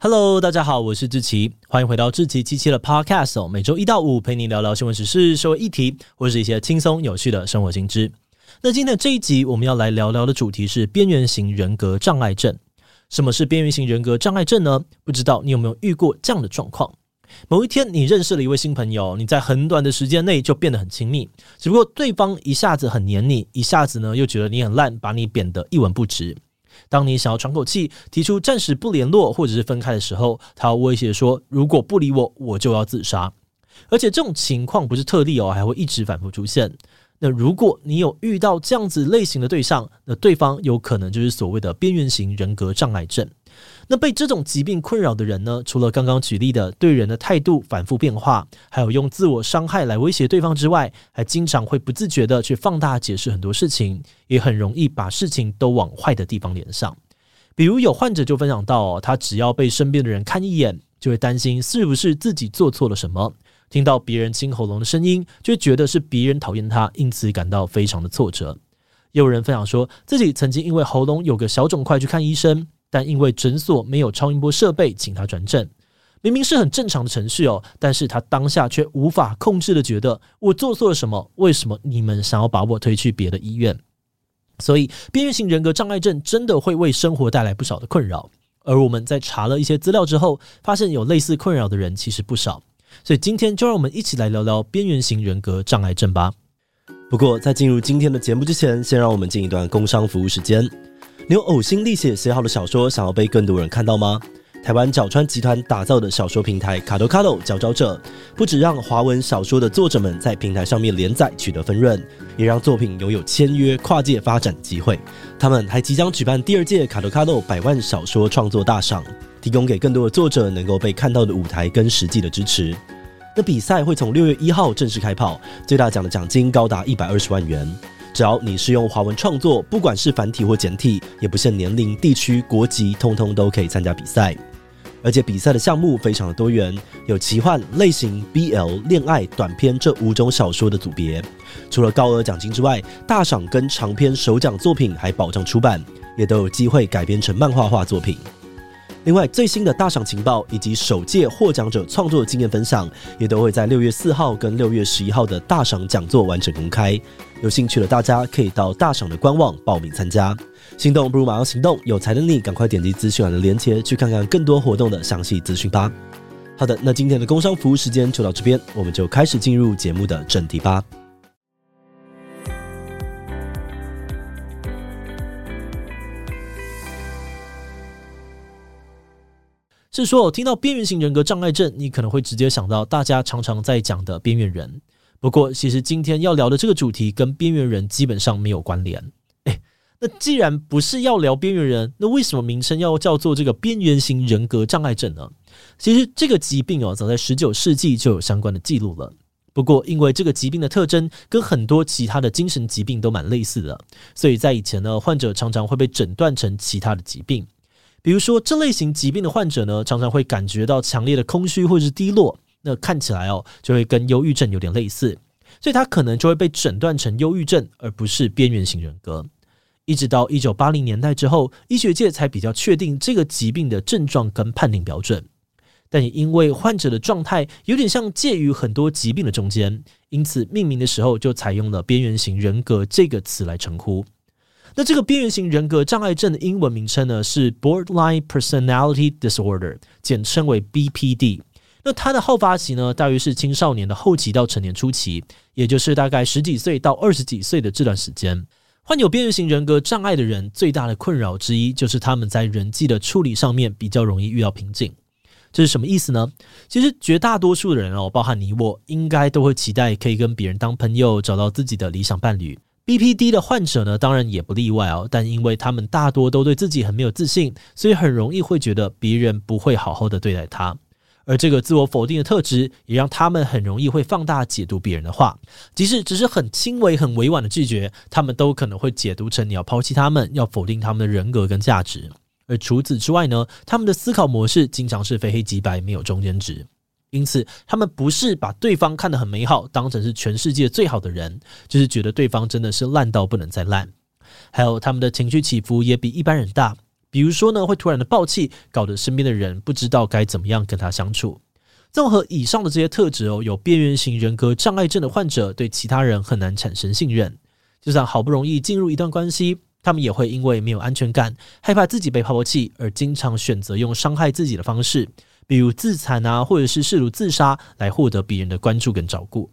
Hello，大家好，我是志奇，欢迎回到志奇七七的 Podcast 哦。每周一到五陪你聊聊新闻时事、社会议题，或是一些轻松有趣的生活新知。那今天的这一集，我们要来聊聊的主题是边缘型人格障碍症。什么是边缘型人格障碍症呢？不知道你有没有遇过这样的状况？某一天，你认识了一位新朋友，你在很短的时间内就变得很亲密，只不过对方一下子很黏你，一下子呢又觉得你很烂，把你贬得一文不值。当你想要喘口气，提出暂时不联络或者是分开的时候，他要威胁说：“如果不理我，我就要自杀。”而且这种情况不是特例哦，还会一直反复出现。那如果你有遇到这样子类型的对象，那对方有可能就是所谓的边缘型人格障碍症。那被这种疾病困扰的人呢，除了刚刚举例的对人的态度反复变化，还有用自我伤害来威胁对方之外，还经常会不自觉地去放大解释很多事情，也很容易把事情都往坏的地方联想。比如有患者就分享到哦，他只要被身边的人看一眼，就会担心是不是自己做错了什么；听到别人清喉咙的声音，就觉得是别人讨厌他，因此感到非常的挫折。也有人分享说自己曾经因为喉咙有个小肿块去看医生。但因为诊所没有超音波设备，请他转诊。明明是很正常的程序哦，但是他当下却无法控制的觉得我做错了什么？为什么你们想要把我推去别的医院？所以边缘型人格障碍症真的会为生活带来不少的困扰。而我们在查了一些资料之后，发现有类似困扰的人其实不少。所以今天就让我们一起来聊聊边缘型人格障碍症吧。不过在进入今天的节目之前，先让我们进一段工商服务时间。你有呕心沥血写好的小说，想要被更多人看到吗？台湾角川集团打造的小说平台卡多卡多佼佼者，不只让华文小说的作者们在平台上面连载取得分润，也让作品拥有签约跨界发展机会。他们还即将举办第二届卡多卡多百万小说创作大赏，提供给更多的作者能够被看到的舞台跟实际的支持。那比赛会从六月一号正式开跑，最大奖的奖金高达一百二十万元。只要你是用华文创作，不管是繁体或简体，也不限年龄、地区、国籍，通通都可以参加比赛。而且比赛的项目非常的多元，有奇幻、类型、BL、恋爱、短篇这五种小说的组别。除了高额奖金之外，大赏跟长篇首奖作品还保障出版，也都有机会改编成漫画化作品。另外，最新的大赏情报以及首届获奖者创作经验分享，也都会在六月四号跟六月十一号的大赏讲座完成公开。有兴趣的大家可以到大赏的官网报名参加。心动不如马上行动，有才的你赶快点击资讯栏的链接去看看更多活动的详细资讯吧。好的，那今天的工商服务时间就到这边，我们就开始进入节目的正题吧。是说，听到边缘型人格障碍症，你可能会直接想到大家常常在讲的边缘人。不过，其实今天要聊的这个主题跟边缘人基本上没有关联。诶，那既然不是要聊边缘人，那为什么名称要叫做这个边缘型人格障碍症呢？其实这个疾病哦，早在十九世纪就有相关的记录了。不过，因为这个疾病的特征跟很多其他的精神疾病都蛮类似的，所以在以前呢，患者常常会被诊断成其他的疾病。比如说，这类型疾病的患者呢，常常会感觉到强烈的空虚或者是低落，那看起来哦，就会跟忧郁症有点类似，所以他可能就会被诊断成忧郁症，而不是边缘型人格。一直到一九八零年代之后，医学界才比较确定这个疾病的症状跟判定标准。但也因为患者的状态有点像介于很多疾病的中间，因此命名的时候就采用了边缘型人格这个词来称呼。那这个边缘型人格障碍症的英文名称呢，是 Borderline Personality Disorder，简称为 BPD。那它的好发期呢，大约是青少年的后期到成年初期，也就是大概十几岁到二十几岁的这段时间。患有边缘型人格障碍的人，最大的困扰之一就是他们在人际的处理上面比较容易遇到瓶颈。这是什么意思呢？其实绝大多数的人哦，包含你我，应该都会期待可以跟别人当朋友，找到自己的理想伴侣。BPD 的患者呢，当然也不例外哦。但因为他们大多都对自己很没有自信，所以很容易会觉得别人不会好好的对待他。而这个自我否定的特质，也让他们很容易会放大解读别人的话，即使只是很轻微、很委婉的拒绝，他们都可能会解读成你要抛弃他们，要否定他们的人格跟价值。而除此之外呢，他们的思考模式经常是非黑即白，没有中间值。因此，他们不是把对方看得很美好，当成是全世界最好的人，就是觉得对方真的是烂到不能再烂。还有，他们的情绪起伏也比一般人大，比如说呢，会突然的爆气，搞得身边的人不知道该怎么样跟他相处。综合以上的这些特质哦，有边缘型人格障碍症的患者对其他人很难产生信任，就算好不容易进入一段关系，他们也会因为没有安全感，害怕自己被抛弃，而经常选择用伤害自己的方式，比如自残啊，或者是试图自杀来获得别人的关注跟照顾。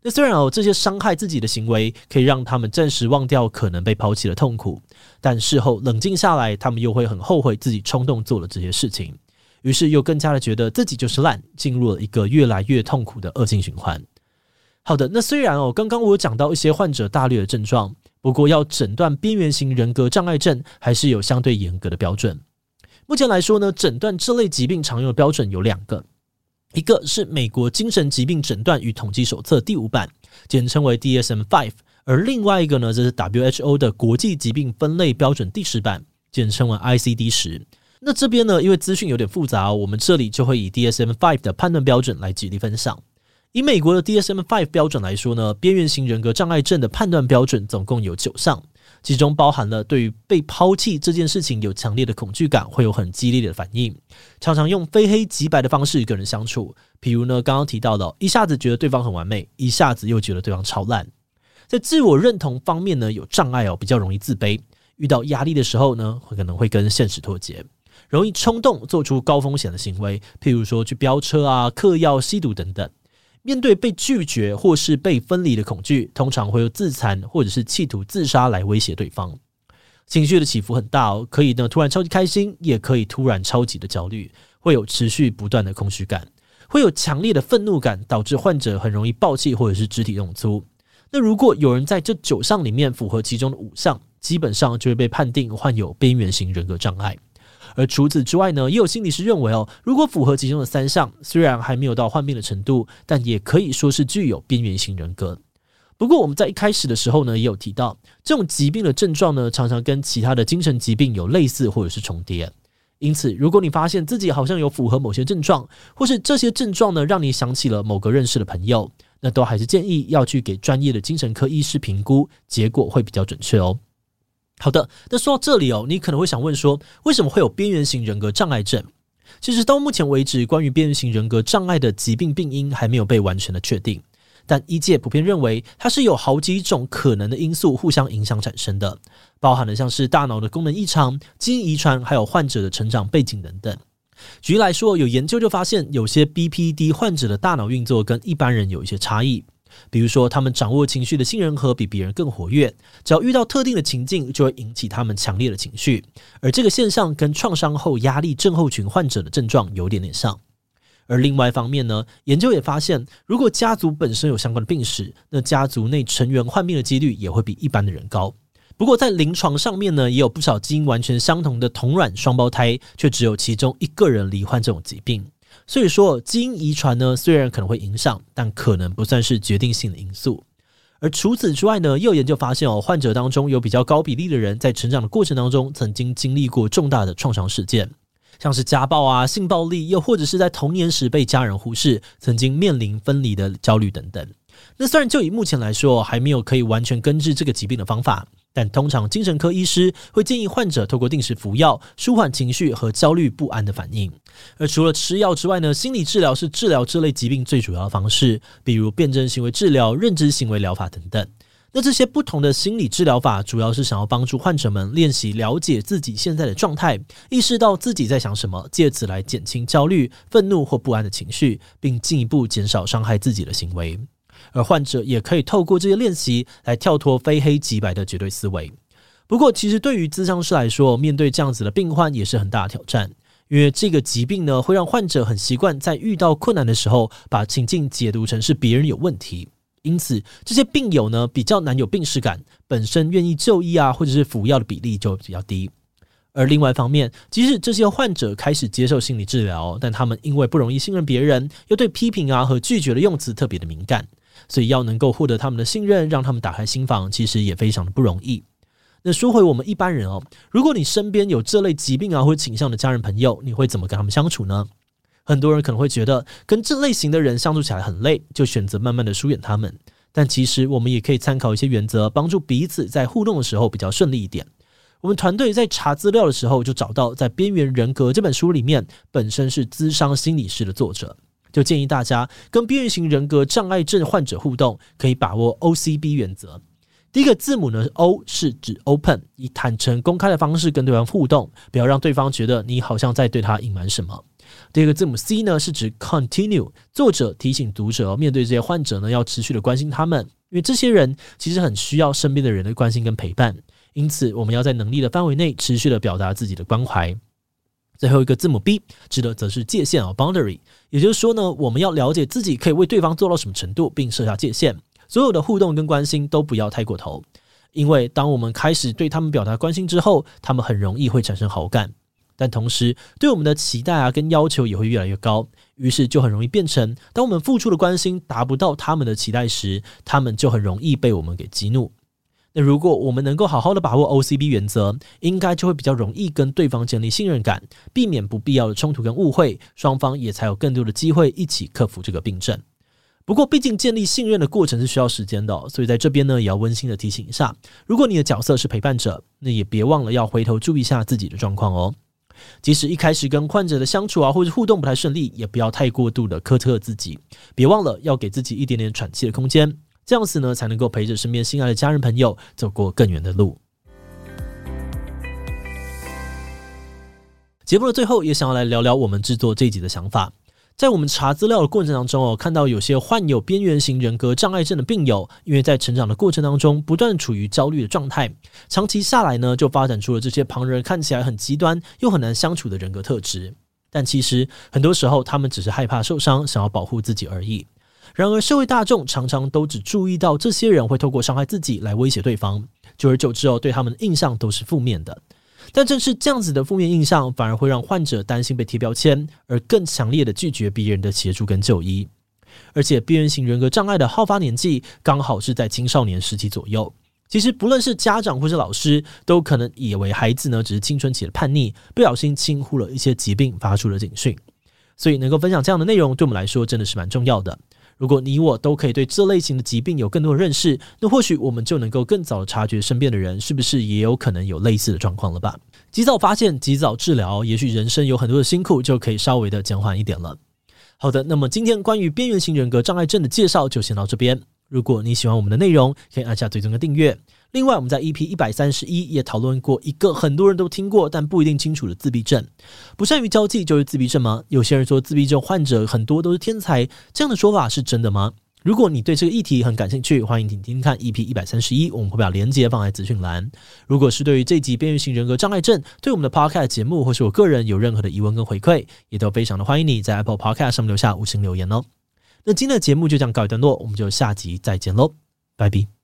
那虽然哦，这些伤害自己的行为可以让他们暂时忘掉可能被抛弃的痛苦，但事后冷静下来，他们又会很后悔自己冲动做了这些事情，于是又更加的觉得自己就是烂，进入了一个越来越痛苦的恶性循环。好的，那虽然哦，刚刚我有讲到一些患者大略的症状，不过要诊断边缘型人格障碍症，还是有相对严格的标准。目前来说呢，诊断这类疾病常用的标准有两个。一个是美国精神疾病诊断与统计手册第五版，简称为 DSM-5，而另外一个呢，则是 WHO 的国际疾病分类标准第十版，简称为 ICD-10。那这边呢，因为资讯有点复杂，我们这里就会以 DSM-5 的判断标准来举例分享。以美国的 DSM-5 标准来说呢，边缘型人格障碍症的判断标准总共有九项。其中包含了对于被抛弃这件事情有强烈的恐惧感，会有很激烈的反应，常常用非黑即白的方式跟人相处。比如呢，刚刚提到的，一下子觉得对方很完美，一下子又觉得对方超烂。在自我认同方面呢，有障碍哦，比较容易自卑。遇到压力的时候呢，会可能会跟现实脱节，容易冲动做出高风险的行为，譬如说去飙车啊、嗑药、吸毒等等。面对被拒绝或是被分离的恐惧，通常会有自残或者是企图自杀来威胁对方。情绪的起伏很大哦，可以呢突然超级开心，也可以突然超级的焦虑，会有持续不断的空虚感，会有强烈的愤怒感，导致患者很容易爆气或者是肢体动粗。那如果有人在这九项里面符合其中的五项，基本上就会被判定患有边缘型人格障碍。而除此之外呢，也有心理师认为哦，如果符合其中的三项，虽然还没有到患病的程度，但也可以说是具有边缘型人格。不过我们在一开始的时候呢，也有提到，这种疾病的症状呢，常常跟其他的精神疾病有类似或者是重叠。因此，如果你发现自己好像有符合某些症状，或是这些症状呢，让你想起了某个认识的朋友，那都还是建议要去给专业的精神科医师评估，结果会比较准确哦。好的，那说到这里哦，你可能会想问说，为什么会有边缘型人格障碍症？其实到目前为止，关于边缘型人格障碍的疾病病因还没有被完全的确定，但医界普遍认为它是有好几种可能的因素互相影响产生的，包含了像是大脑的功能异常、基因遗传，还有患者的成长背景等等。举例来说，有研究就发现，有些 BPD 患者的大脑运作跟一般人有一些差异。比如说，他们掌握情绪的杏仁核比别人更活跃，只要遇到特定的情境，就会引起他们强烈的情绪。而这个现象跟创伤后压力症候群患者的症状有点点像。而另外一方面呢，研究也发现，如果家族本身有相关的病史，那家族内成员患病的几率也会比一般的人高。不过在临床上面呢，也有不少基因完全相同的同卵双胞胎，却只有其中一个人罹患这种疾病。所以说，基因遗传呢，虽然可能会影响，但可能不算是决定性的因素。而除此之外呢，又研究发现哦，患者当中有比较高比例的人在成长的过程当中，曾经经历过重大的创伤事件，像是家暴啊、性暴力，又或者是在童年时被家人忽视，曾经面临分离的焦虑等等。那虽然就以目前来说，还没有可以完全根治这个疾病的方法。但通常精神科医师会建议患者透过定时服药，舒缓情绪和焦虑不安的反应。而除了吃药之外呢，心理治疗是治疗这类疾病最主要的方式，比如辩证行为治疗、认知行为疗法等等。那这些不同的心理治疗法，主要是想要帮助患者们练习了解自己现在的状态，意识到自己在想什么，借此来减轻焦虑、愤怒或不安的情绪，并进一步减少伤害自己的行为。而患者也可以透过这些练习来跳脱非黑即白的绝对思维。不过，其实对于咨商师来说，面对这样子的病患也是很大的挑战，因为这个疾病呢，会让患者很习惯在遇到困难的时候，把情境解读成是别人有问题。因此，这些病友呢，比较难有病识感，本身愿意就医啊，或者是服药的比例就比较低。而另外一方面，即使这些患者开始接受心理治疗，但他们因为不容易信任别人，又对批评啊和拒绝的用词特别的敏感。所以要能够获得他们的信任，让他们打开心房，其实也非常的不容易。那说回我们一般人哦，如果你身边有这类疾病啊或者倾向的家人朋友，你会怎么跟他们相处呢？很多人可能会觉得跟这类型的人相处起来很累，就选择慢慢的疏远他们。但其实我们也可以参考一些原则，帮助彼此在互动的时候比较顺利一点。我们团队在查资料的时候，就找到在《边缘人格》这本书里面，本身是咨商心理师的作者，就建议大家跟边缘型人格障碍症患者互动，可以把握 OCB 原则。第一个字母呢，O 是指 Open，以坦诚公开的方式跟对方互动，不要让对方觉得你好像在对他隐瞒什么。第二个字母 C 呢，是指 Continue，作者提醒读者面对这些患者呢，要持续的关心他们，因为这些人其实很需要身边的人的关心跟陪伴。因此，我们要在能力的范围内持续的表达自己的关怀。最后一个字母 B 指的则是界限哦，boundary。也就是说呢，我们要了解自己可以为对方做到什么程度，并设下界限。所有的互动跟关心都不要太过头，因为当我们开始对他们表达关心之后，他们很容易会产生好感。但同时，对我们的期待啊跟要求也会越来越高，于是就很容易变成，当我们付出的关心达不到他们的期待时，他们就很容易被我们给激怒。那如果我们能够好好的把握 OCB 原则，应该就会比较容易跟对方建立信任感，避免不必要的冲突跟误会，双方也才有更多的机会一起克服这个病症。不过，毕竟建立信任的过程是需要时间的，所以在这边呢，也要温馨的提醒一下，如果你的角色是陪伴者，那也别忘了要回头注意一下自己的状况哦。即使一开始跟患者的相处啊，或者互动不太顺利，也不要太过度的苛责自己，别忘了要给自己一点点喘气的空间。这样子呢，才能够陪着身边心爱的家人朋友走过更远的路。节目的最后，也想要来聊聊我们制作这集的想法。在我们查资料的过程当中哦，看到有些患有边缘型人格障碍症的病友，因为在成长的过程当中不断处于焦虑的状态，长期下来呢，就发展出了这些旁人看起来很极端又很难相处的人格特质。但其实很多时候，他们只是害怕受伤，想要保护自己而已。然而，社会大众常常都只注意到这些人会透过伤害自己来威胁对方，久而久之哦，对他们的印象都是负面的。但正是这样子的负面印象，反而会让患者担心被贴标签，而更强烈的拒绝别人的协助跟就医。而且，边缘型人格障碍的好发年纪刚好是在青少年时期左右。其实，不论是家长或是老师，都可能以为孩子呢只是青春期的叛逆，不小心轻忽了一些疾病，发出了警讯。所以，能够分享这样的内容，对我们来说真的是蛮重要的。如果你我都可以对这类型的疾病有更多的认识，那或许我们就能够更早的察觉身边的人是不是也有可能有类似的状况了吧？及早发现，及早治疗，也许人生有很多的辛苦就可以稍微的减缓一点了。好的，那么今天关于边缘型人格障碍症的介绍就先到这边。如果你喜欢我们的内容，可以按下追踪跟订阅。另外，我们在 EP 一百三十一也讨论过一个很多人都听过但不一定清楚的自闭症。不善于交际就是自闭症吗？有些人说自闭症患者很多都是天才，这样的说法是真的吗？如果你对这个议题很感兴趣，欢迎听听看 EP 一百三十一，我们会把链接放在资讯栏。如果是对于这集边缘型人格障碍症，对我们的 Podcast 节目或是我个人有任何的疑问跟回馈，也都非常的欢迎你在 Apple Podcast 上面留下五星留言哦。那今天的节目就这样告一段落，我们就下集再见喽，拜拜。